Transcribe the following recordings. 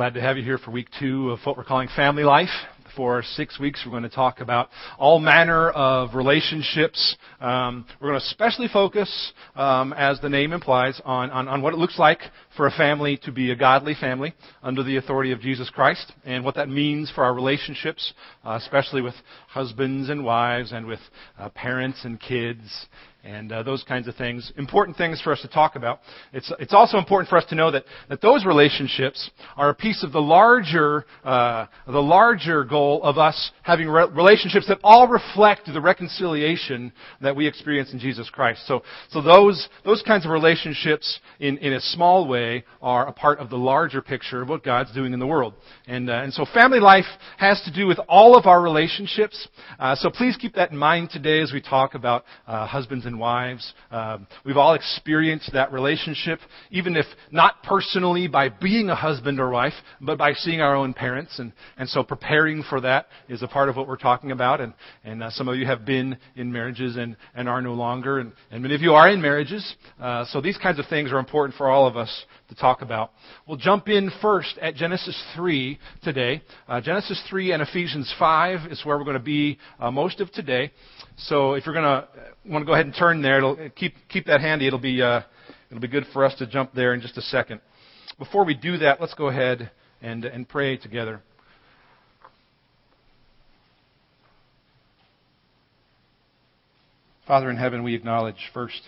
Glad to have you here for week two of what we're calling Family Life. For six weeks, we're going to talk about all manner of relationships. Um, we're going to especially focus, um, as the name implies, on, on, on what it looks like for a family to be a godly family under the authority of Jesus Christ, and what that means for our relationships, uh, especially with husbands and wives, and with uh, parents and kids, and uh, those kinds of things. Important things for us to talk about. It's, it's also important for us to know that, that those relationships are a piece of the larger, uh, the larger goal of us having re- relationships that all reflect the reconciliation that we experience in Jesus Christ. So, so those, those kinds of relationships in, in a small way are a part of the larger picture of what God's doing in the world. And, uh, and so family life has to do with all of our relationships. Uh, so please keep that in mind today as we talk about uh, husbands and wives. Um, we've all experienced that relationship, even if not personally by being a husband or wife, but by seeing our own parents. And, and so preparing for that is a part of what we're talking about. And, and uh, some of you have been in marriages and, and are no longer. And, and many of you are in marriages. Uh, so these kinds of things are important for all of us to talk about. We'll jump in first at Genesis 3 today. Uh, Genesis 3 and Ephesians 5 is where we're going to be uh, most of today. So if you're going to want to go ahead and turn there, it'll, keep keep that handy. It'll be uh, it'll be good for us to jump there in just a second. Before we do that, let's go ahead and and pray together. Father in heaven, we acknowledge first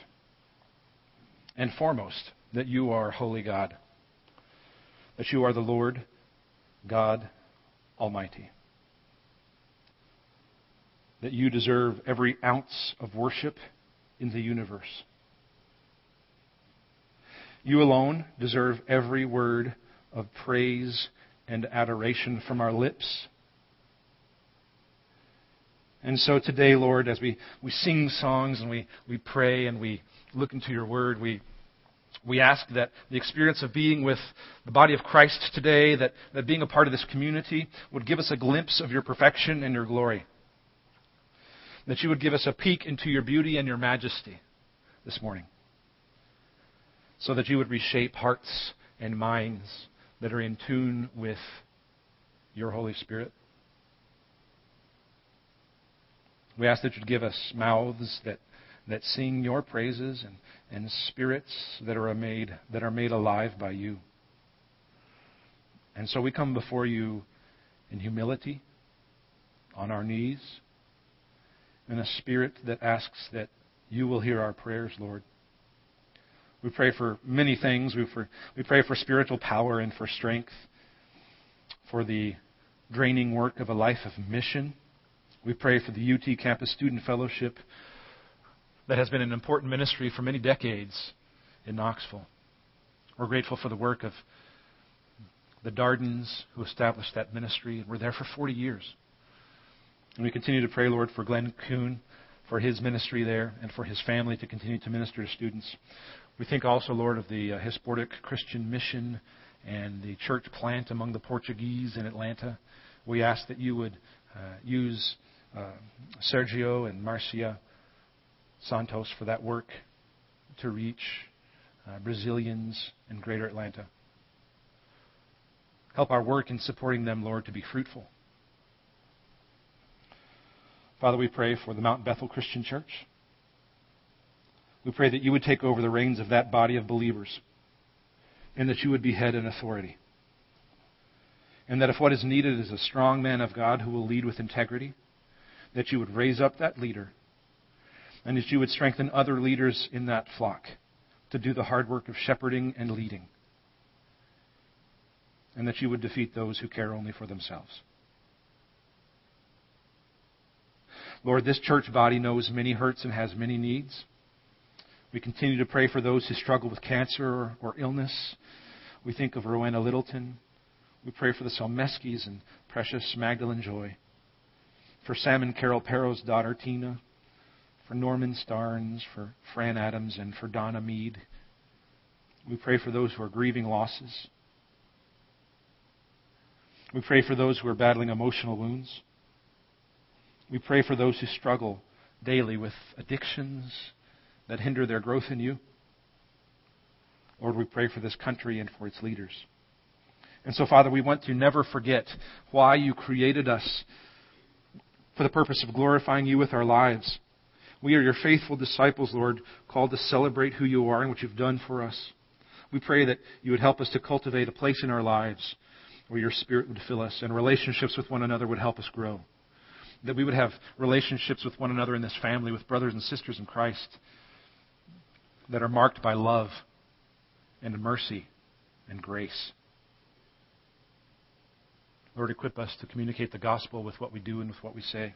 and foremost that you are holy God, that you are the Lord God Almighty that you deserve every ounce of worship in the universe. You alone deserve every word of praise and adoration from our lips. And so today, Lord, as we, we sing songs and we, we pray and we look into your word, we, we ask that the experience of being with the body of Christ today, that, that being a part of this community, would give us a glimpse of your perfection and your glory that you would give us a peek into your beauty and your majesty this morning, so that you would reshape hearts and minds that are in tune with your Holy Spirit. We ask that you'd give us mouths that, that sing your praises and, and spirits that are made that are made alive by you. And so we come before you in humility, on our knees, and a spirit that asks that you will hear our prayers, Lord. We pray for many things. We, for, we pray for spiritual power and for strength, for the draining work of a life of mission. We pray for the UT Campus Student Fellowship that has been an important ministry for many decades in Knoxville. We're grateful for the work of the Dardens who established that ministry and were there for 40 years. And we continue to pray, Lord, for Glenn Kuhn, for his ministry there, and for his family to continue to minister to students. We think also, Lord, of the uh, Hispanic Christian Mission and the church plant among the Portuguese in Atlanta. We ask that you would uh, use uh, Sergio and Marcia Santos for that work to reach uh, Brazilians in greater Atlanta. Help our work in supporting them, Lord, to be fruitful. Father, we pray for the Mount Bethel Christian Church. We pray that you would take over the reins of that body of believers and that you would be head and authority. And that if what is needed is a strong man of God who will lead with integrity, that you would raise up that leader and that you would strengthen other leaders in that flock to do the hard work of shepherding and leading. And that you would defeat those who care only for themselves. Lord, this church body knows many hurts and has many needs. We continue to pray for those who struggle with cancer or, or illness. We think of Rowena Littleton. We pray for the Salmeskis and precious Magdalene Joy. For Sam and Carol Perrow's daughter, Tina. For Norman Starnes, for Fran Adams, and for Donna Mead. We pray for those who are grieving losses. We pray for those who are battling emotional wounds. We pray for those who struggle daily with addictions that hinder their growth in you. Lord, we pray for this country and for its leaders. And so, Father, we want to never forget why you created us for the purpose of glorifying you with our lives. We are your faithful disciples, Lord, called to celebrate who you are and what you've done for us. We pray that you would help us to cultivate a place in our lives where your Spirit would fill us and relationships with one another would help us grow. That we would have relationships with one another in this family, with brothers and sisters in Christ, that are marked by love and mercy and grace. Lord, equip us to communicate the gospel with what we do and with what we say.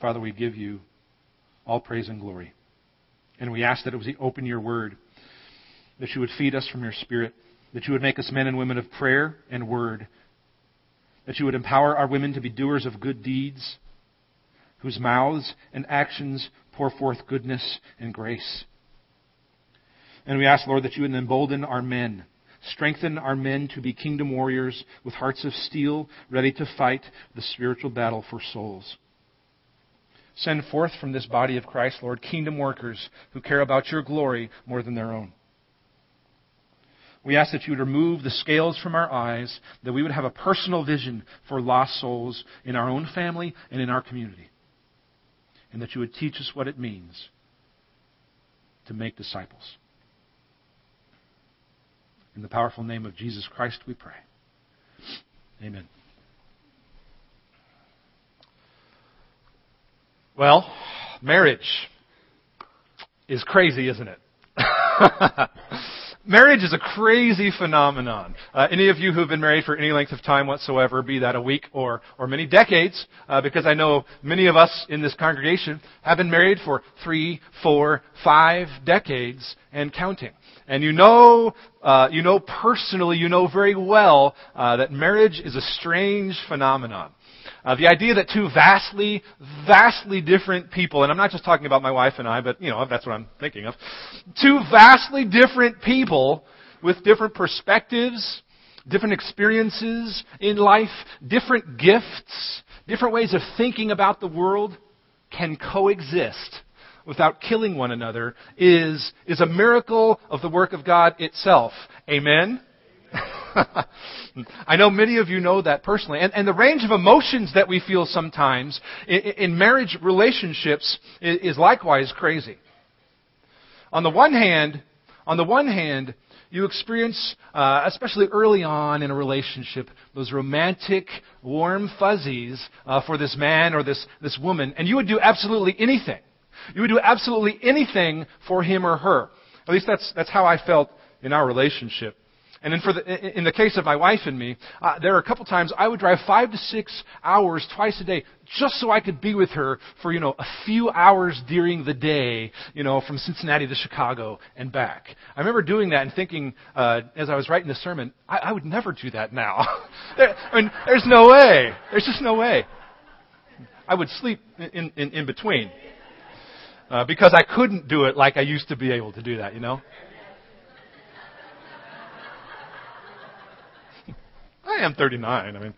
Father, we give you all praise and glory. And we ask that as we open your word, that you would feed us from your spirit, that you would make us men and women of prayer and word, that you would empower our women to be doers of good deeds, whose mouths and actions pour forth goodness and grace. And we ask, Lord, that you would embolden our men, strengthen our men to be kingdom warriors with hearts of steel, ready to fight the spiritual battle for souls. Send forth from this body of Christ, Lord, kingdom workers who care about your glory more than their own. We ask that you would remove the scales from our eyes, that we would have a personal vision for lost souls in our own family and in our community, and that you would teach us what it means to make disciples. In the powerful name of Jesus Christ, we pray. Amen. Well, marriage is crazy, isn't it? marriage is a crazy phenomenon. Uh, any of you who have been married for any length of time whatsoever, be that a week or, or many decades, uh, because I know many of us in this congregation have been married for three, four, five decades and counting. And you know, uh, you know personally, you know very well uh, that marriage is a strange phenomenon. Uh, the idea that two vastly, vastly different people, and I'm not just talking about my wife and I, but, you know, that's what I'm thinking of. Two vastly different people with different perspectives, different experiences in life, different gifts, different ways of thinking about the world can coexist without killing one another is, is a miracle of the work of God itself. Amen? I know many of you know that personally. And, and the range of emotions that we feel sometimes in, in marriage relationships is, is likewise crazy. On the one hand, on the one hand, you experience, uh, especially early on in a relationship, those romantic, warm fuzzies uh, for this man or this, this woman, and you would do absolutely anything. You would do absolutely anything for him or her. At least that's, that's how I felt in our relationship. And then for the, in the case of my wife and me, uh, there are a couple times I would drive five to six hours twice a day just so I could be with her for, you know, a few hours during the day, you know, from Cincinnati to Chicago and back. I remember doing that and thinking, uh, as I was writing the sermon, I, I would never do that now. there, I mean, there's no way. There's just no way. I would sleep in, in, in between. Uh, because I couldn't do it like I used to be able to do that, you know? I am 39. I mean,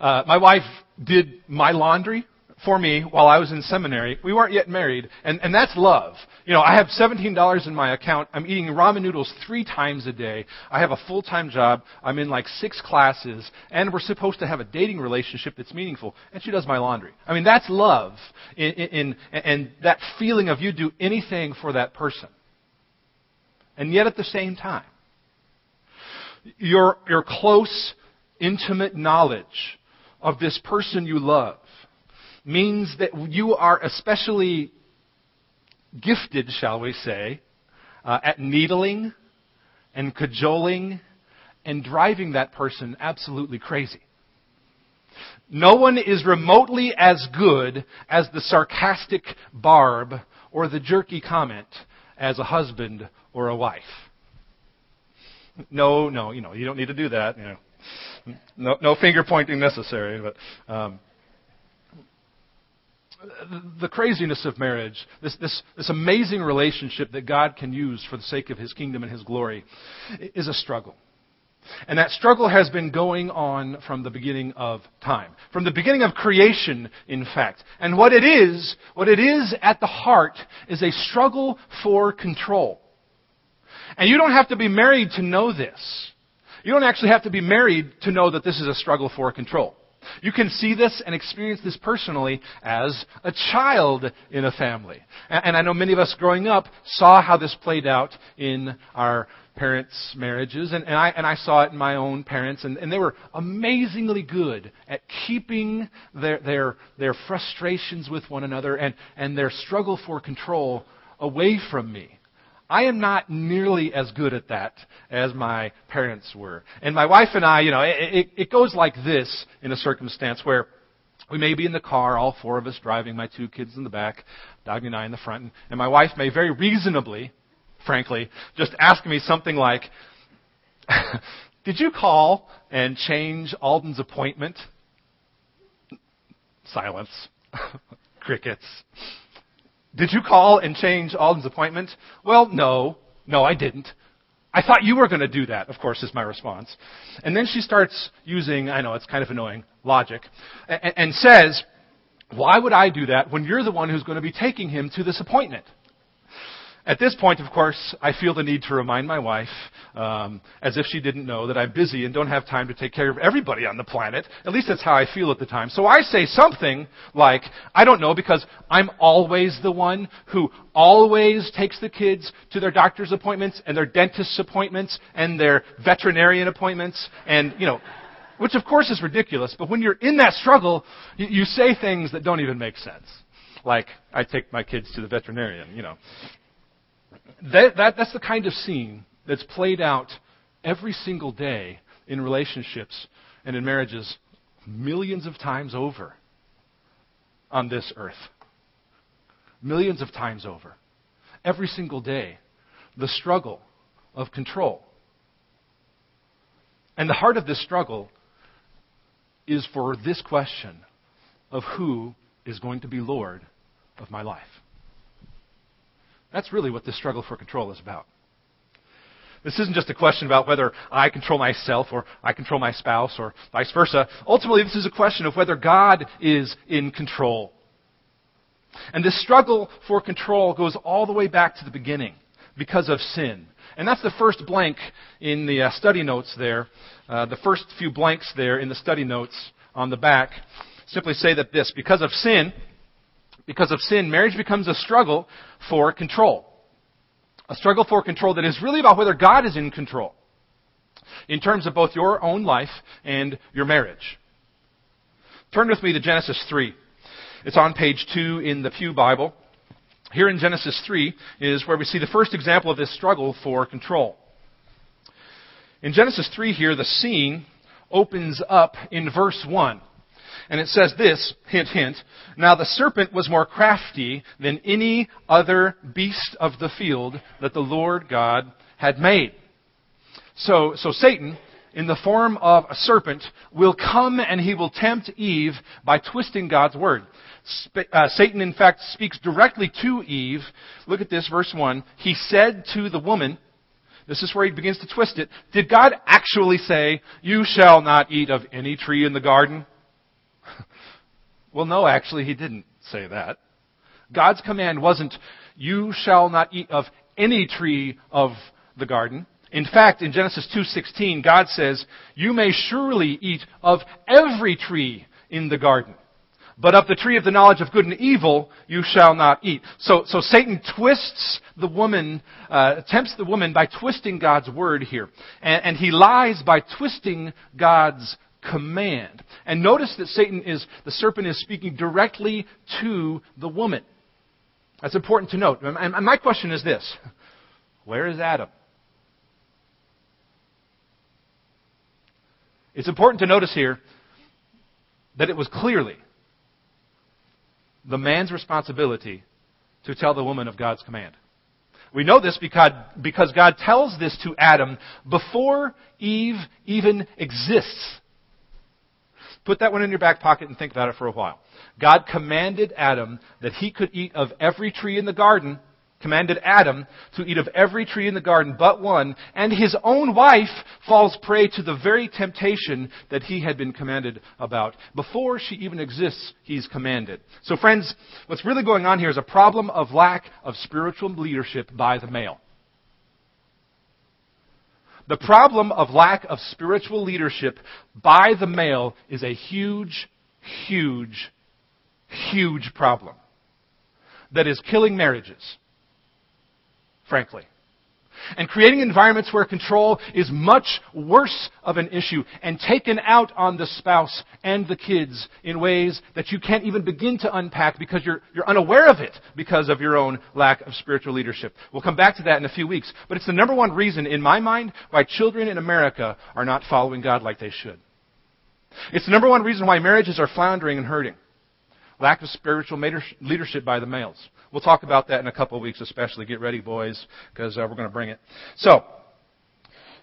uh, my wife did my laundry for me while I was in seminary. We weren't yet married, and, and that's love. You know, I have $17 in my account. I'm eating ramen noodles three times a day. I have a full-time job. I'm in like six classes, and we're supposed to have a dating relationship that's meaningful. And she does my laundry. I mean, that's love, in, in, in and that feeling of you do anything for that person. And yet, at the same time, your, your close, intimate knowledge of this person you love means that you are especially gifted, shall we say, uh, at needling and cajoling and driving that person absolutely crazy. No one is remotely as good as the sarcastic barb or the jerky comment as a husband or a wife. No, no, you know, you don't need to do that. You know, no, no finger pointing necessary. But um, the craziness of marriage, this, this, this amazing relationship that God can use for the sake of His kingdom and His glory, is a struggle. And that struggle has been going on from the beginning of time. From the beginning of creation, in fact. And what it is, what it is at the heart, is a struggle for control. And you don't have to be married to know this. You don't actually have to be married to know that this is a struggle for control. You can see this and experience this personally as a child in a family. And I know many of us growing up saw how this played out in our parents' marriages, and, and, I, and I saw it in my own parents, and, and they were amazingly good at keeping their, their, their frustrations with one another and, and their struggle for control away from me. I am not nearly as good at that as my parents were. And my wife and I, you know, it, it, goes like this in a circumstance where we may be in the car, all four of us driving, my two kids in the back, Doggy and I in the front, and my wife may very reasonably, frankly, just ask me something like, Did you call and change Alden's appointment? Silence. Crickets. Did you call and change Alden's appointment? Well, no. No, I didn't. I thought you were going to do that, of course, is my response. And then she starts using, I know it's kind of annoying, logic, and, and says, Why would I do that when you're the one who's going to be taking him to this appointment? At this point, of course, I feel the need to remind my wife, um, as if she didn't know, that I'm busy and don't have time to take care of everybody on the planet. At least that's how I feel at the time. So I say something like, I don't know, because I'm always the one who always takes the kids to their doctor's appointments and their dentist's appointments and their veterinarian appointments and, you know, which of course is ridiculous, but when you're in that struggle, you, you say things that don't even make sense. Like, I take my kids to the veterinarian, you know. That, that, that's the kind of scene that's played out every single day in relationships and in marriages millions of times over on this earth. Millions of times over. Every single day. The struggle of control. And the heart of this struggle is for this question of who is going to be Lord of my life. That's really what this struggle for control is about. This isn't just a question about whether I control myself or I control my spouse or vice versa. Ultimately, this is a question of whether God is in control. And this struggle for control goes all the way back to the beginning because of sin. And that's the first blank in the uh, study notes there. Uh, the first few blanks there in the study notes on the back simply say that this because of sin, because of sin, marriage becomes a struggle for control. A struggle for control that is really about whether God is in control in terms of both your own life and your marriage. Turn with me to Genesis 3. It's on page 2 in the Pew Bible. Here in Genesis 3 is where we see the first example of this struggle for control. In Genesis 3 here, the scene opens up in verse 1. And it says this, hint, hint, now the serpent was more crafty than any other beast of the field that the Lord God had made. So, so Satan, in the form of a serpent, will come and he will tempt Eve by twisting God's word. Uh, Satan, in fact, speaks directly to Eve. Look at this, verse 1. He said to the woman, this is where he begins to twist it. Did God actually say, You shall not eat of any tree in the garden? Well, no, actually, he didn't say that. God's command wasn't, you shall not eat of any tree of the garden. In fact, in Genesis 2:16, God says, "You may surely eat of every tree in the garden, but of the tree of the knowledge of good and evil you shall not eat." So, so Satan twists the woman, uh, tempts the woman by twisting God's word here, and, and he lies by twisting God's command. And notice that Satan is, the serpent is speaking directly to the woman. That's important to note. And my question is this Where is Adam? It's important to notice here that it was clearly the man's responsibility to tell the woman of God's command. We know this because, because God tells this to Adam before Eve even exists. Put that one in your back pocket and think about it for a while. God commanded Adam that he could eat of every tree in the garden, commanded Adam to eat of every tree in the garden but one, and his own wife falls prey to the very temptation that he had been commanded about. Before she even exists, he's commanded. So friends, what's really going on here is a problem of lack of spiritual leadership by the male. The problem of lack of spiritual leadership by the male is a huge, huge, huge problem that is killing marriages, frankly and creating environments where control is much worse of an issue and taken out on the spouse and the kids in ways that you can't even begin to unpack because you're, you're unaware of it because of your own lack of spiritual leadership. We'll come back to that in a few weeks, but it's the number one reason in my mind why children in America are not following God like they should. It's the number one reason why marriages are floundering and hurting. Lack of spiritual leadership by the males. We'll talk about that in a couple of weeks, especially. Get ready, boys, because uh, we're going to bring it. So,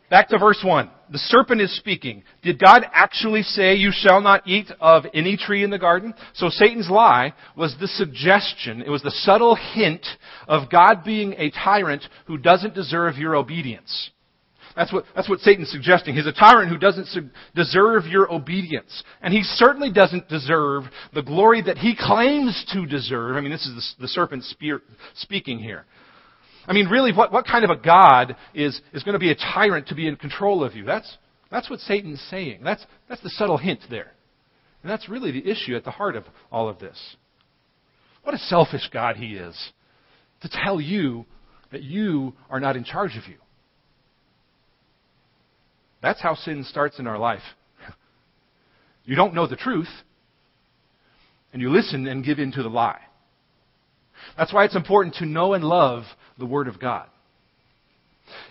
back to verse 1. The serpent is speaking. Did God actually say, You shall not eat of any tree in the garden? So Satan's lie was the suggestion, it was the subtle hint of God being a tyrant who doesn't deserve your obedience. That's what, that's what Satan's suggesting. He's a tyrant who doesn't su- deserve your obedience. And he certainly doesn't deserve the glory that he claims to deserve. I mean, this is the, the serpent spear, speaking here. I mean, really, what, what kind of a God is, is going to be a tyrant to be in control of you? That's, that's what Satan's saying. That's, that's the subtle hint there. And that's really the issue at the heart of all of this. What a selfish God he is to tell you that you are not in charge of you. That's how sin starts in our life. You don't know the truth, and you listen and give in to the lie. That's why it's important to know and love the Word of God.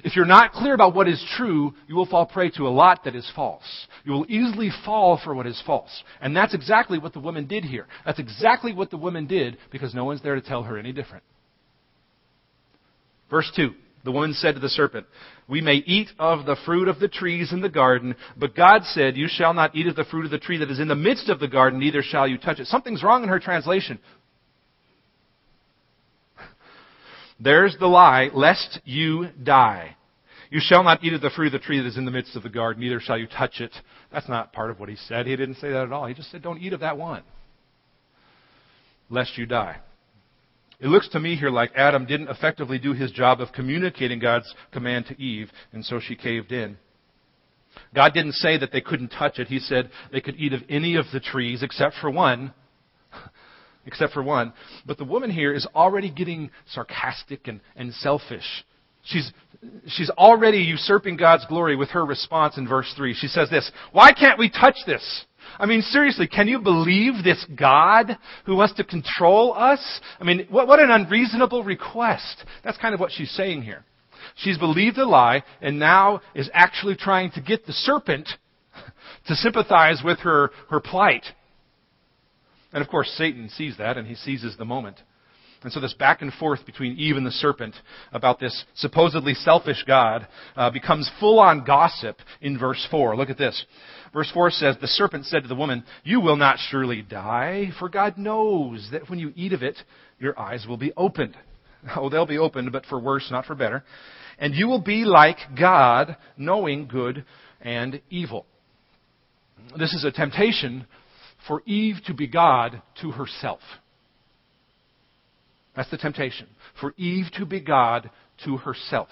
If you're not clear about what is true, you will fall prey to a lot that is false. You will easily fall for what is false. And that's exactly what the woman did here. That's exactly what the woman did because no one's there to tell her any different. Verse 2. The woman said to the serpent, We may eat of the fruit of the trees in the garden, but God said, You shall not eat of the fruit of the tree that is in the midst of the garden, neither shall you touch it. Something's wrong in her translation. There's the lie, lest you die. You shall not eat of the fruit of the tree that is in the midst of the garden, neither shall you touch it. That's not part of what he said. He didn't say that at all. He just said, Don't eat of that one, lest you die. It looks to me here like Adam didn't effectively do his job of communicating God's command to Eve, and so she caved in. God didn't say that they couldn't touch it. He said they could eat of any of the trees except for one. except for one. But the woman here is already getting sarcastic and, and selfish. She's, she's already usurping God's glory with her response in verse 3. She says this, Why can't we touch this? I mean, seriously, can you believe this God who wants to control us? I mean, what, what an unreasonable request. That's kind of what she's saying here. She's believed a lie and now is actually trying to get the serpent to sympathize with her, her plight. And of course, Satan sees that and he seizes the moment. And so this back and forth between Eve and the serpent about this supposedly selfish God uh, becomes full on gossip in verse 4. Look at this. Verse 4 says, The serpent said to the woman, You will not surely die, for God knows that when you eat of it, your eyes will be opened. Oh, they'll be opened, but for worse, not for better. And you will be like God, knowing good and evil. This is a temptation for Eve to be God to herself. That's the temptation. For Eve to be God to herself.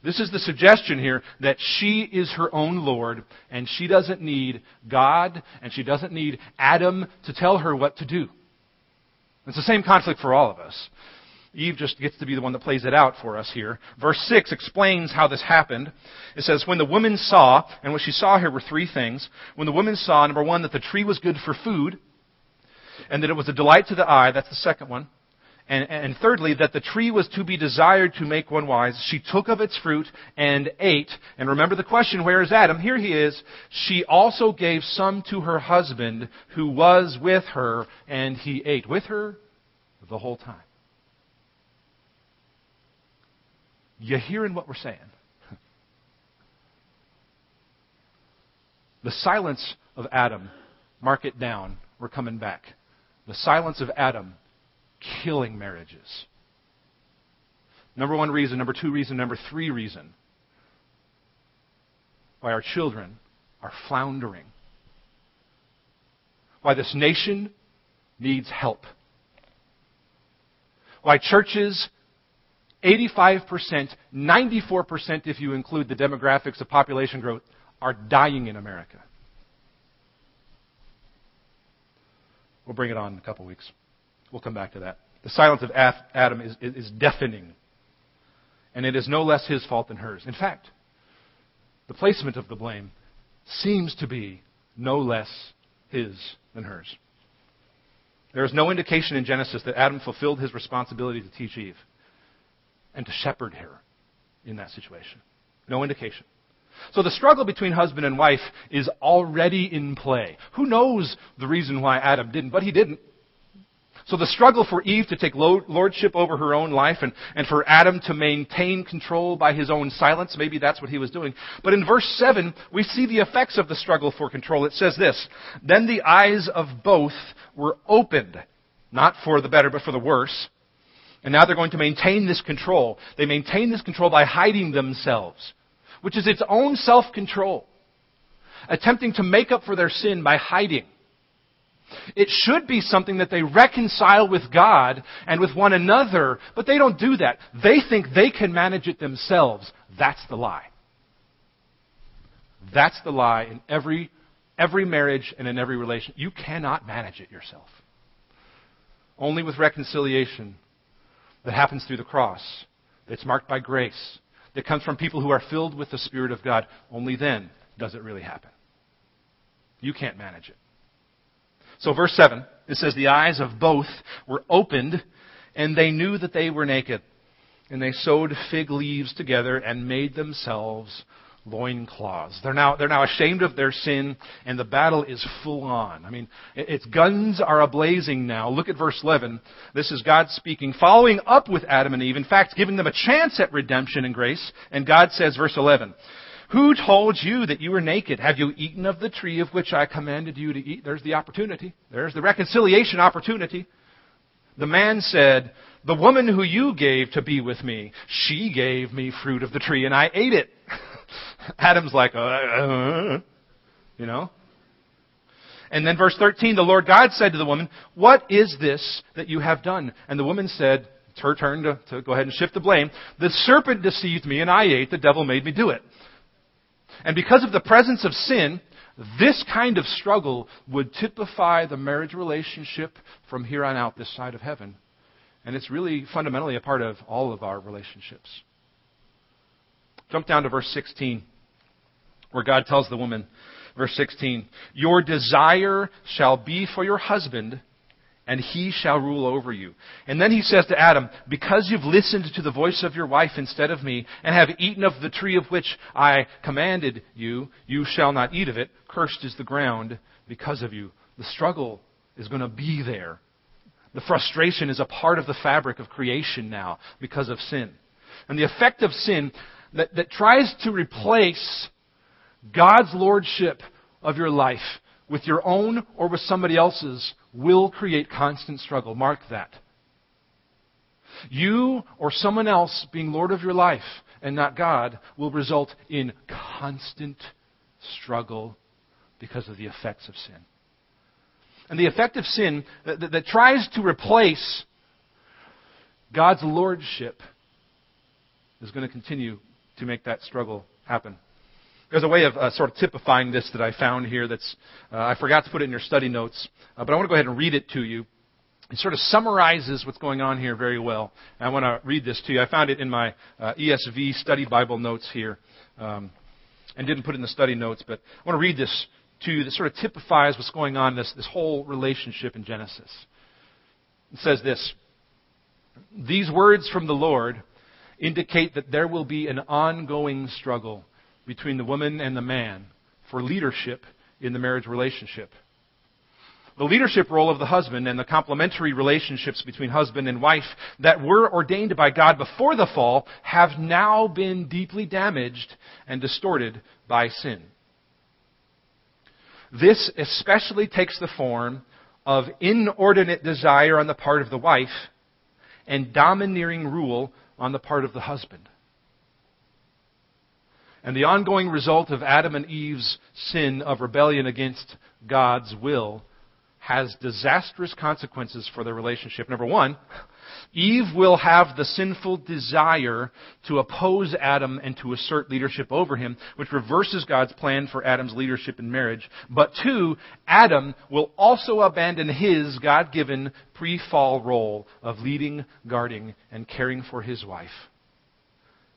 This is the suggestion here that she is her own Lord and she doesn't need God and she doesn't need Adam to tell her what to do. It's the same conflict for all of us. Eve just gets to be the one that plays it out for us here. Verse 6 explains how this happened. It says, When the woman saw, and what she saw here were three things. When the woman saw, number one, that the tree was good for food, and that it was a delight to the eye, that's the second one. And, and thirdly, that the tree was to be desired to make one wise. She took of its fruit and ate. And remember the question, where is Adam? Here he is. She also gave some to her husband who was with her, and he ate with her the whole time. You hearing what we're saying? The silence of Adam, mark it down, we're coming back. The silence of Adam killing marriages. Number one reason, number two reason, number three reason why our children are floundering. Why this nation needs help. Why churches 85%, 94% if you include the demographics of population growth, are dying in America. We'll bring it on in a couple weeks. We'll come back to that. The silence of Adam is, is deafening. And it is no less his fault than hers. In fact, the placement of the blame seems to be no less his than hers. There is no indication in Genesis that Adam fulfilled his responsibility to teach Eve and to shepherd her in that situation. No indication. So the struggle between husband and wife is already in play. Who knows the reason why Adam didn't, but he didn't. So the struggle for Eve to take lordship over her own life and, and for Adam to maintain control by his own silence, maybe that's what he was doing. But in verse 7, we see the effects of the struggle for control. It says this, Then the eyes of both were opened, not for the better, but for the worse. And now they're going to maintain this control. They maintain this control by hiding themselves, which is its own self-control. Attempting to make up for their sin by hiding. It should be something that they reconcile with God and with one another, but they don't do that. They think they can manage it themselves. That's the lie. That's the lie in every, every marriage and in every relation. You cannot manage it yourself. Only with reconciliation that happens through the cross, that's marked by grace, that comes from people who are filled with the Spirit of God, only then does it really happen. You can't manage it. So, verse 7, it says, The eyes of both were opened, and they knew that they were naked. And they sewed fig leaves together and made themselves loincloths. They're now, they're now ashamed of their sin, and the battle is full on. I mean, its guns are ablazing now. Look at verse 11. This is God speaking, following up with Adam and Eve, in fact, giving them a chance at redemption and grace. And God says, verse 11, who told you that you were naked? Have you eaten of the tree of which I commanded you to eat? There's the opportunity. There's the reconciliation opportunity. The man said, The woman who you gave to be with me, she gave me fruit of the tree and I ate it. Adam's like, uh, uh, you know? And then verse 13, the Lord God said to the woman, What is this that you have done? And the woman said, It's her turn to, to go ahead and shift the blame. The serpent deceived me and I ate. The devil made me do it. And because of the presence of sin, this kind of struggle would typify the marriage relationship from here on out this side of heaven. And it's really fundamentally a part of all of our relationships. Jump down to verse 16, where God tells the woman, verse 16, Your desire shall be for your husband, and he shall rule over you. And then he says to Adam, Because you've listened to the voice of your wife instead of me, and have eaten of the tree of which I commanded you, you shall not eat of it. Cursed is the ground because of you. The struggle is going to be there. The frustration is a part of the fabric of creation now because of sin. And the effect of sin that, that tries to replace God's lordship of your life with your own or with somebody else's will create constant struggle. Mark that. You or someone else being Lord of your life and not God will result in constant struggle because of the effects of sin. And the effect of sin that, that, that tries to replace God's lordship is going to continue to make that struggle happen. There's a way of uh, sort of typifying this that I found here that's, uh, I forgot to put it in your study notes, uh, but I want to go ahead and read it to you. It sort of summarizes what's going on here very well. And I want to read this to you. I found it in my uh, ESV study Bible notes here, um, and didn't put it in the study notes, but I want to read this to you that sort of typifies what's going on in this, this whole relationship in Genesis. It says this These words from the Lord indicate that there will be an ongoing struggle between the woman and the man for leadership in the marriage relationship. The leadership role of the husband and the complementary relationships between husband and wife that were ordained by God before the fall have now been deeply damaged and distorted by sin. This especially takes the form of inordinate desire on the part of the wife and domineering rule on the part of the husband. And the ongoing result of Adam and Eve's sin of rebellion against God's will has disastrous consequences for their relationship. Number one, Eve will have the sinful desire to oppose Adam and to assert leadership over him, which reverses God's plan for Adam's leadership in marriage. But two, Adam will also abandon his God given pre fall role of leading, guarding, and caring for his wife,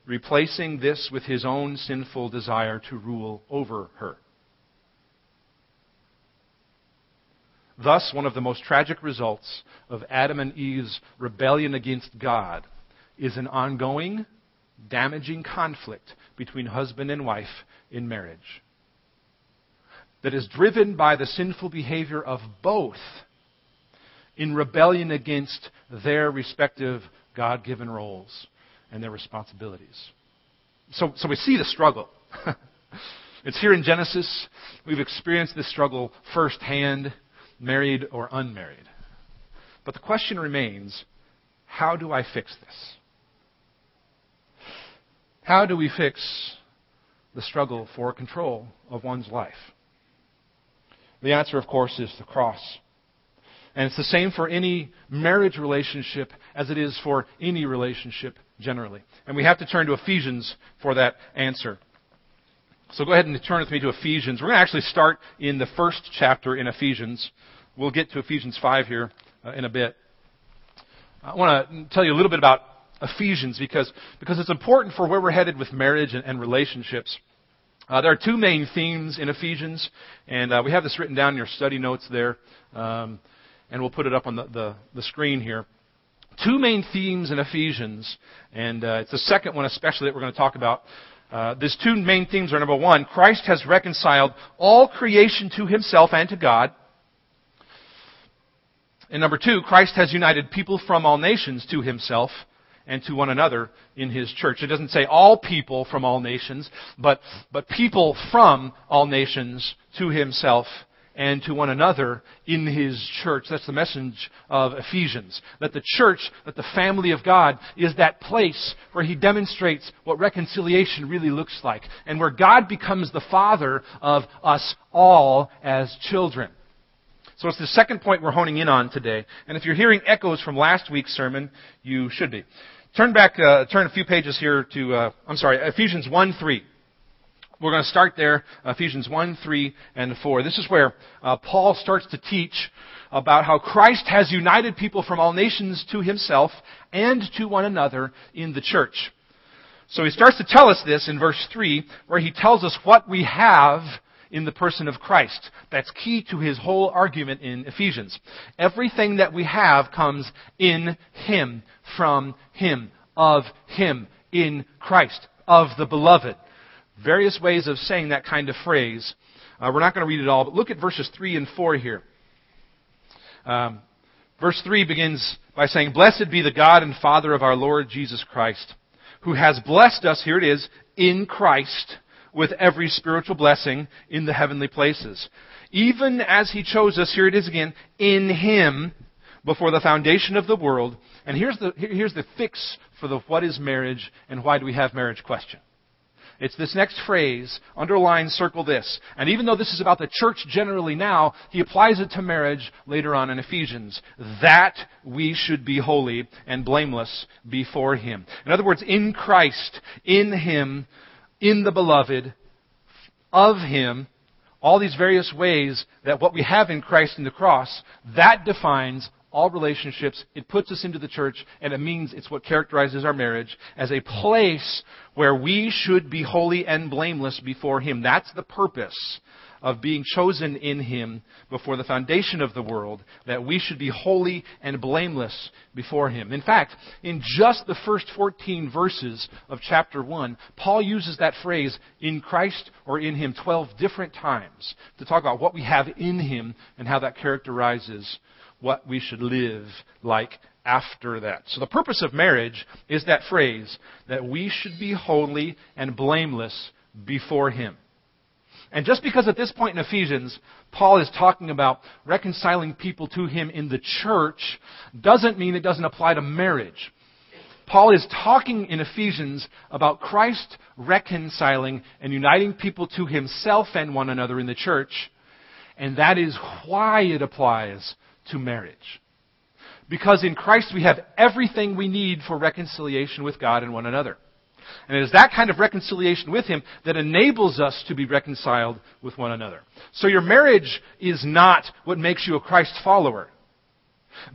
replacing this with his own sinful desire to rule over her. Thus, one of the most tragic results of Adam and Eve's rebellion against God is an ongoing, damaging conflict between husband and wife in marriage that is driven by the sinful behavior of both in rebellion against their respective God given roles and their responsibilities. So, so we see the struggle. it's here in Genesis. We've experienced this struggle firsthand married or unmarried. But the question remains how do I fix this? How do we fix the struggle for control of one's life? The answer, of course, is the cross. And it's the same for any marriage relationship as it is for any relationship generally. And we have to turn to Ephesians for that answer. So go ahead and turn with me to Ephesians. We're going to actually start in the first chapter in Ephesians. We'll get to Ephesians 5 here uh, in a bit. I want to tell you a little bit about Ephesians because, because it's important for where we're headed with marriage and, and relationships. Uh, there are two main themes in Ephesians, and uh, we have this written down in your study notes there, um, and we'll put it up on the, the, the, screen here. Two main themes in Ephesians, and uh, it's the second one especially that we're going to talk about. Uh, these two main themes are number one, Christ has reconciled all creation to himself and to God. And number two, Christ has united people from all nations to himself and to one another in his church. It doesn't say all people from all nations, but, but people from all nations to himself and to one another in his church. That's the message of Ephesians. That the church, that the family of God is that place where he demonstrates what reconciliation really looks like and where God becomes the father of us all as children. So it's the second point we're honing in on today. And if you're hearing echoes from last week's sermon, you should be. Turn back, uh, turn a few pages here to, uh, I'm sorry, Ephesians 1 3. We're going to start there, Ephesians 1, 3, and 4. This is where uh, Paul starts to teach about how Christ has united people from all nations to himself and to one another in the church. So he starts to tell us this in verse 3, where he tells us what we have in the person of Christ. That's key to his whole argument in Ephesians. Everything that we have comes in Him, from Him, of Him, in Christ, of the beloved. Various ways of saying that kind of phrase. Uh, we're not going to read it all, but look at verses 3 and 4 here. Um, verse 3 begins by saying, Blessed be the God and Father of our Lord Jesus Christ, who has blessed us, here it is, in Christ with every spiritual blessing in the heavenly places. Even as He chose us, here it is again, in Him before the foundation of the world. And here's the, here's the fix for the what is marriage and why do we have marriage question. It's this next phrase, underline, circle this. And even though this is about the church generally now, he applies it to marriage later on in Ephesians. That we should be holy and blameless before him. In other words, in Christ, in him, in the beloved, of Him, all these various ways that what we have in Christ in the cross, that defines all relationships. It puts us into the church, and it means it's what characterizes our marriage as a place where we should be holy and blameless before Him. That's the purpose of being chosen in Him before the foundation of the world, that we should be holy and blameless before Him. In fact, in just the first 14 verses of chapter 1, Paul uses that phrase, in Christ or in Him, 12 different times to talk about what we have in Him and how that characterizes what we should live like after that. So the purpose of marriage is that phrase that we should be holy and blameless before Him. And just because at this point in Ephesians, Paul is talking about reconciling people to him in the church, doesn't mean it doesn't apply to marriage. Paul is talking in Ephesians about Christ reconciling and uniting people to himself and one another in the church, and that is why it applies to marriage. Because in Christ we have everything we need for reconciliation with God and one another. And it is that kind of reconciliation with Him that enables us to be reconciled with one another. So your marriage is not what makes you a Christ follower.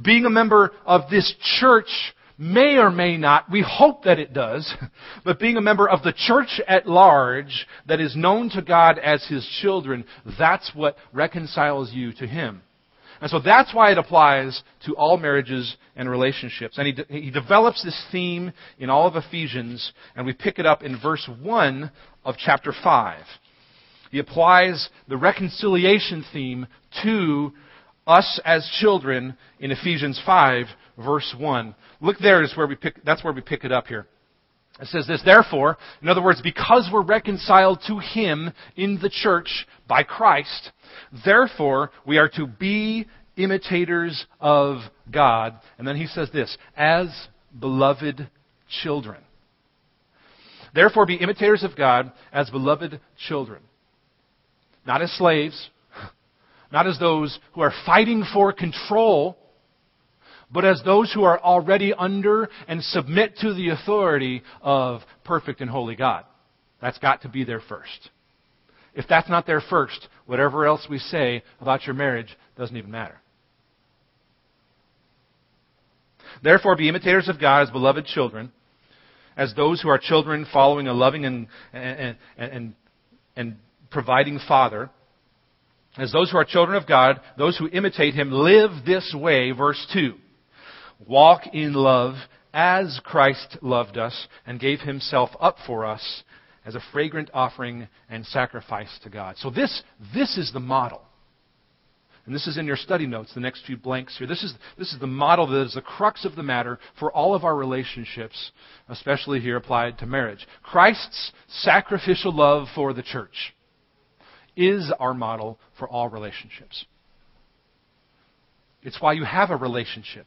Being a member of this church may or may not, we hope that it does, but being a member of the church at large that is known to God as His children, that's what reconciles you to Him. And so that's why it applies to all marriages and relationships. And he, de- he develops this theme in all of Ephesians, and we pick it up in verse 1 of chapter 5. He applies the reconciliation theme to us as children in Ephesians 5, verse 1. Look there is where we pick, that's where we pick it up here. It says this, therefore, in other words, because we're reconciled to Him in the church by Christ, therefore we are to be imitators of God. And then he says this, as beloved children. Therefore be imitators of God as beloved children. Not as slaves, not as those who are fighting for control, but as those who are already under and submit to the authority of perfect and holy God. That's got to be there first. If that's not there first, whatever else we say about your marriage doesn't even matter. Therefore, be imitators of God as beloved children, as those who are children following a loving and, and, and, and providing Father. As those who are children of God, those who imitate Him, live this way, verse 2. Walk in love as Christ loved us and gave Himself up for us as a fragrant offering and sacrifice to God. So this, this is the model. And this is in your study notes, the next few blanks here. This is, this is the model that is the crux of the matter for all of our relationships, especially here applied to marriage. Christ's sacrificial love for the church is our model for all relationships. It's why you have a relationship.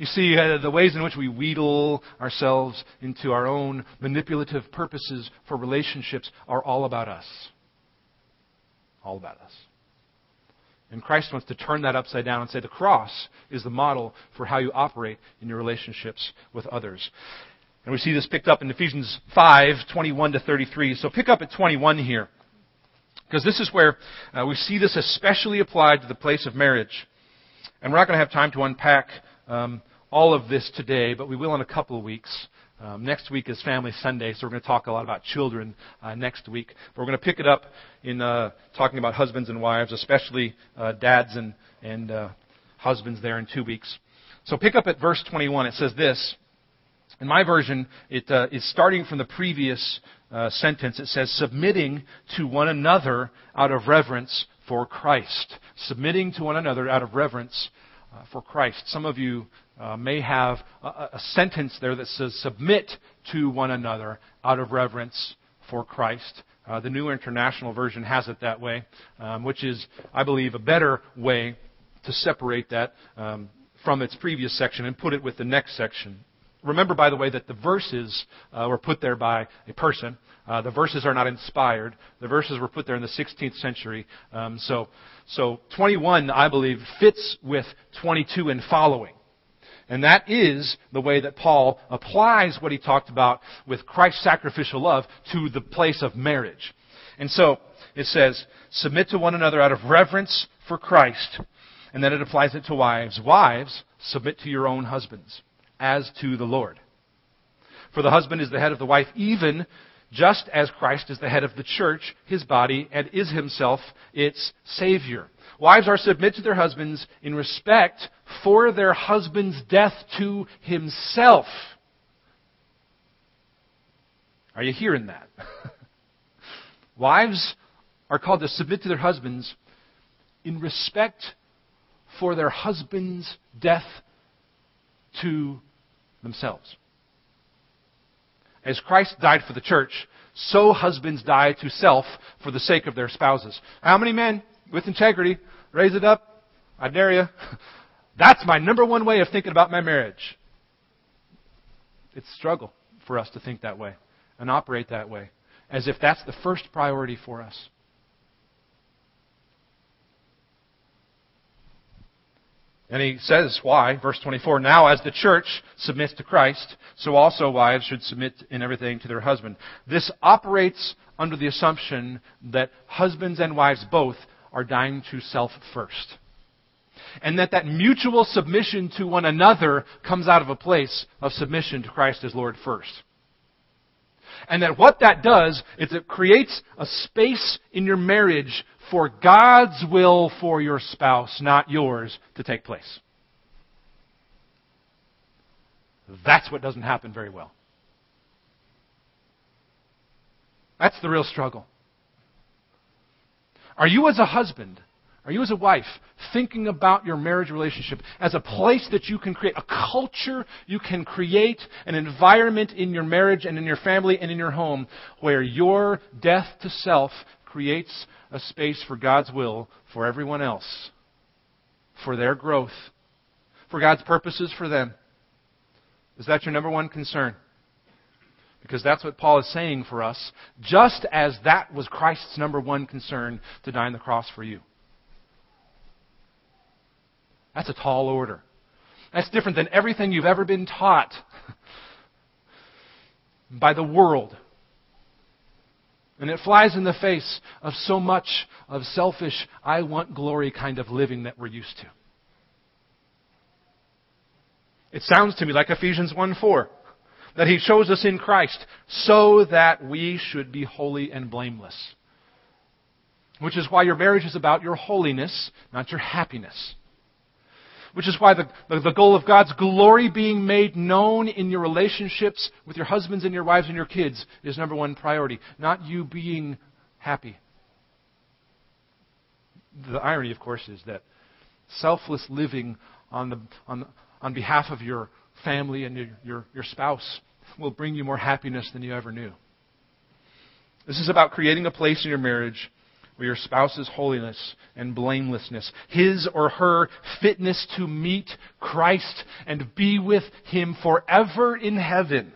You see, uh, the ways in which we wheedle ourselves into our own manipulative purposes for relationships are all about us. All about us. And Christ wants to turn that upside down and say the cross is the model for how you operate in your relationships with others. And we see this picked up in Ephesians 5, 21 to 33. So pick up at 21 here. Because this is where uh, we see this especially applied to the place of marriage. And we're not going to have time to unpack um, all of this today, but we will in a couple of weeks. Um, next week is Family Sunday, so we're going to talk a lot about children uh, next week. But we're going to pick it up in uh, talking about husbands and wives, especially uh, dads and, and uh, husbands there in two weeks. So pick up at verse 21. It says this. In my version, it uh, is starting from the previous uh, sentence. It says, submitting to one another out of reverence for Christ. Submitting to one another out of reverence uh, for Christ. Some of you uh, may have a, a, sentence there that says, submit to one another out of reverence for Christ. Uh, the New International Version has it that way, um, which is, I believe, a better way to separate that um, from its previous section and put it with the next section. Remember, by the way, that the verses uh, were put there by a person. Uh, the verses are not inspired. The verses were put there in the 16th century. Um, so, so 21, I believe, fits with 22 and following. And that is the way that Paul applies what he talked about with Christ's sacrificial love to the place of marriage. And so it says, submit to one another out of reverence for Christ. And then it applies it to wives. Wives, submit to your own husbands as to the Lord. For the husband is the head of the wife, even just as Christ is the head of the church, his body, and is himself its Savior. Wives are submit to their husbands in respect for their husband's death to himself. Are you hearing that? Wives are called to submit to their husbands in respect for their husband's death to themselves. As Christ died for the church, so husbands die to self for the sake of their spouses. How many men with integrity raise it up? I dare you. That's my number one way of thinking about my marriage. It's a struggle for us to think that way and operate that way, as if that's the first priority for us. And he says why, verse 24, now as the church submits to Christ, so also wives should submit in everything to their husband. This operates under the assumption that husbands and wives both are dying to self first. And that that mutual submission to one another comes out of a place of submission to Christ as Lord first. And that what that does is it creates a space in your marriage for God's will for your spouse, not yours, to take place. That's what doesn't happen very well. That's the real struggle. Are you, as a husband, are you, as a wife, thinking about your marriage relationship as a place that you can create, a culture you can create, an environment in your marriage and in your family and in your home where your death to self creates a space for God's will for everyone else, for their growth, for God's purposes for them? Is that your number one concern? Because that's what Paul is saying for us, just as that was Christ's number one concern to die on the cross for you. That's a tall order. That's different than everything you've ever been taught by the world. And it flies in the face of so much of selfish, I want glory kind of living that we're used to. It sounds to me like Ephesians 1 4, that He chose us in Christ so that we should be holy and blameless. Which is why your marriage is about your holiness, not your happiness. Which is why the, the, goal of God's glory being made known in your relationships with your husbands and your wives and your kids is number one priority, not you being happy. The irony, of course, is that selfless living on, the, on, on behalf of your family and your, your, your spouse will bring you more happiness than you ever knew. This is about creating a place in your marriage or your spouse's holiness and blamelessness, his or her fitness to meet Christ and be with him forever in heaven.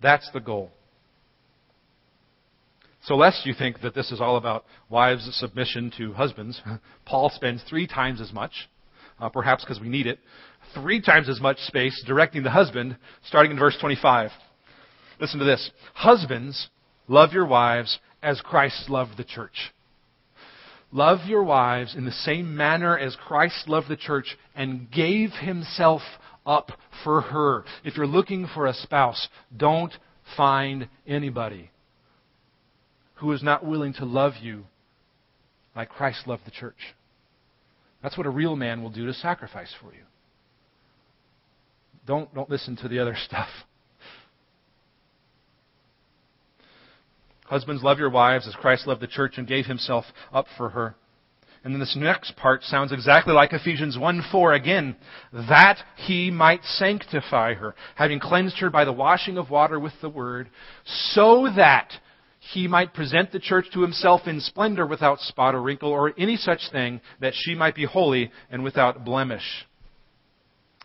That's the goal. So, lest you think that this is all about wives' submission to husbands, Paul spends three times as much, uh, perhaps because we need it, three times as much space directing the husband, starting in verse 25. Listen to this. Husbands, love your wives as Christ loved the church. Love your wives in the same manner as Christ loved the church and gave himself up for her. If you're looking for a spouse, don't find anybody who is not willing to love you like Christ loved the church. That's what a real man will do to sacrifice for you. Don't, don't listen to the other stuff. Husbands, love your wives as Christ loved the church and gave himself up for her. And then this next part sounds exactly like Ephesians 1 4 again. That he might sanctify her, having cleansed her by the washing of water with the word, so that he might present the church to himself in splendor without spot or wrinkle or any such thing, that she might be holy and without blemish.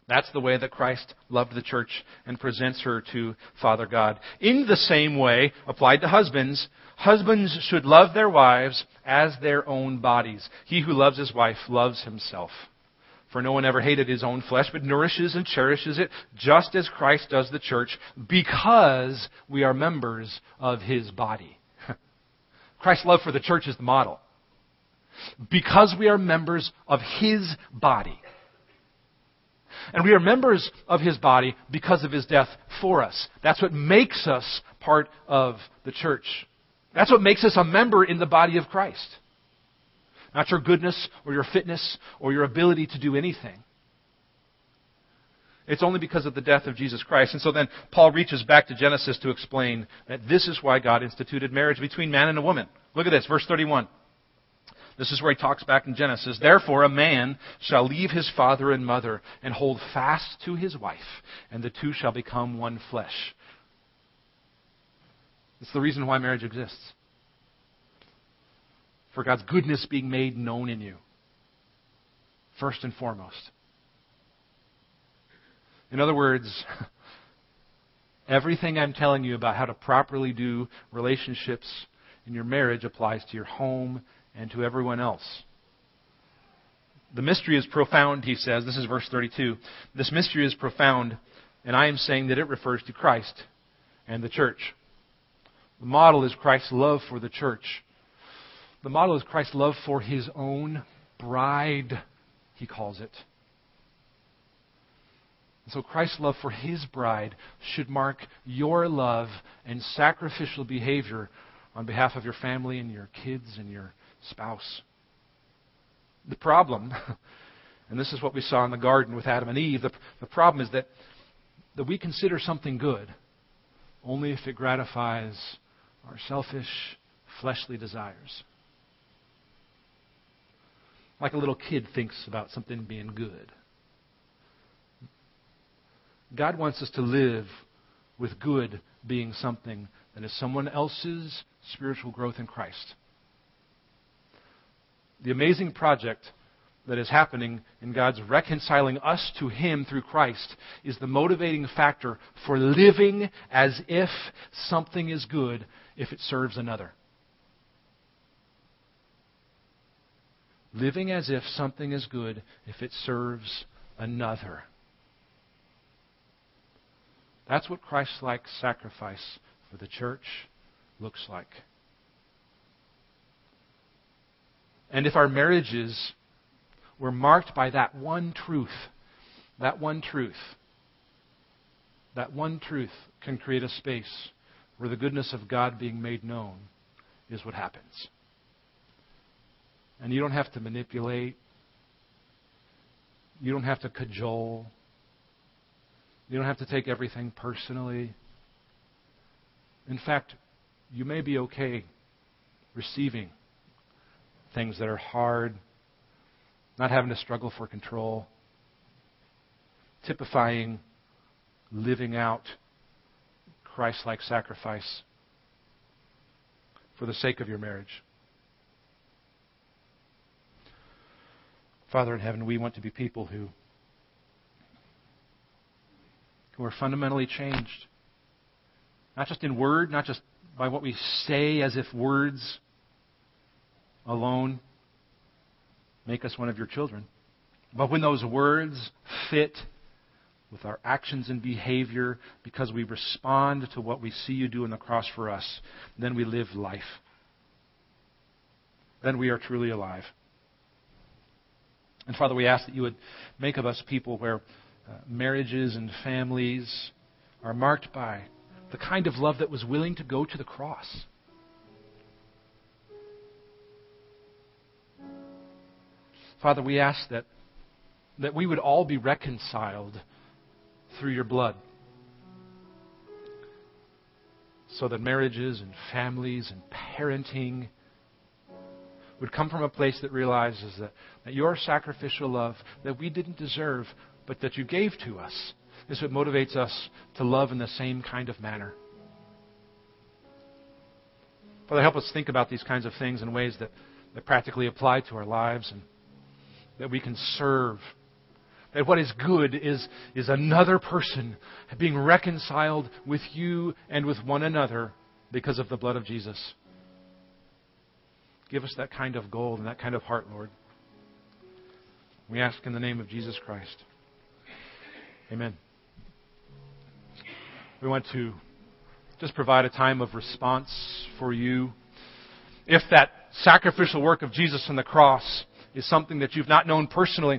That's the way that Christ loved the church and presents her to Father God. In the same way, applied to husbands, husbands should love their wives as their own bodies. He who loves his wife loves himself. For no one ever hated his own flesh, but nourishes and cherishes it, just as Christ does the church, because we are members of his body. Christ's love for the church is the model. Because we are members of his body. And we are members of his body because of his death for us. That's what makes us part of the church. That's what makes us a member in the body of Christ. Not your goodness or your fitness or your ability to do anything. It's only because of the death of Jesus Christ. And so then Paul reaches back to Genesis to explain that this is why God instituted marriage between man and a woman. Look at this, verse 31. This is where he talks back in Genesis. Therefore, a man shall leave his father and mother and hold fast to his wife, and the two shall become one flesh. It's the reason why marriage exists. For God's goodness being made known in you, first and foremost. In other words, everything I'm telling you about how to properly do relationships in your marriage applies to your home and to everyone else. The mystery is profound, he says. This is verse 32. This mystery is profound, and I am saying that it refers to Christ and the church. The model is Christ's love for the church. The model is Christ's love for his own bride, he calls it. And so Christ's love for his bride should mark your love and sacrificial behavior on behalf of your family and your kids and your spouse. The problem, and this is what we saw in the garden with Adam and Eve, the, the problem is that, that we consider something good only if it gratifies our selfish, fleshly desires. Like a little kid thinks about something being good. God wants us to live with good being something that is someone else's spiritual growth in Christ. The amazing project that is happening in God's reconciling us to Him through Christ is the motivating factor for living as if something is good if it serves another. Living as if something is good if it serves another. That's what Christ like sacrifice for the church looks like. And if our marriages were marked by that one truth, that one truth, that one truth can create a space where the goodness of God being made known is what happens. And you don't have to manipulate. You don't have to cajole. You don't have to take everything personally. In fact, you may be okay receiving things that are hard, not having to struggle for control, typifying living out Christ like sacrifice for the sake of your marriage. Father in heaven, we want to be people who who are fundamentally changed. Not just in word, not just by what we say as if words alone make us one of your children, but when those words fit with our actions and behavior because we respond to what we see you do on the cross for us, then we live life. Then we are truly alive. And Father, we ask that you would make of us people where uh, marriages and families are marked by the kind of love that was willing to go to the cross. Father, we ask that, that we would all be reconciled through your blood. So that marriages and families and parenting would come from a place that realizes that, that your sacrificial love that we didn't deserve but that you gave to us. Is what motivates us to love in the same kind of manner. Father, help us think about these kinds of things in ways that, that practically apply to our lives and that we can serve. That what is good is, is another person being reconciled with you and with one another because of the blood of Jesus. Give us that kind of goal and that kind of heart, Lord. We ask in the name of Jesus Christ. Amen. We want to just provide a time of response for you. If that sacrificial work of Jesus on the cross is something that you've not known personally,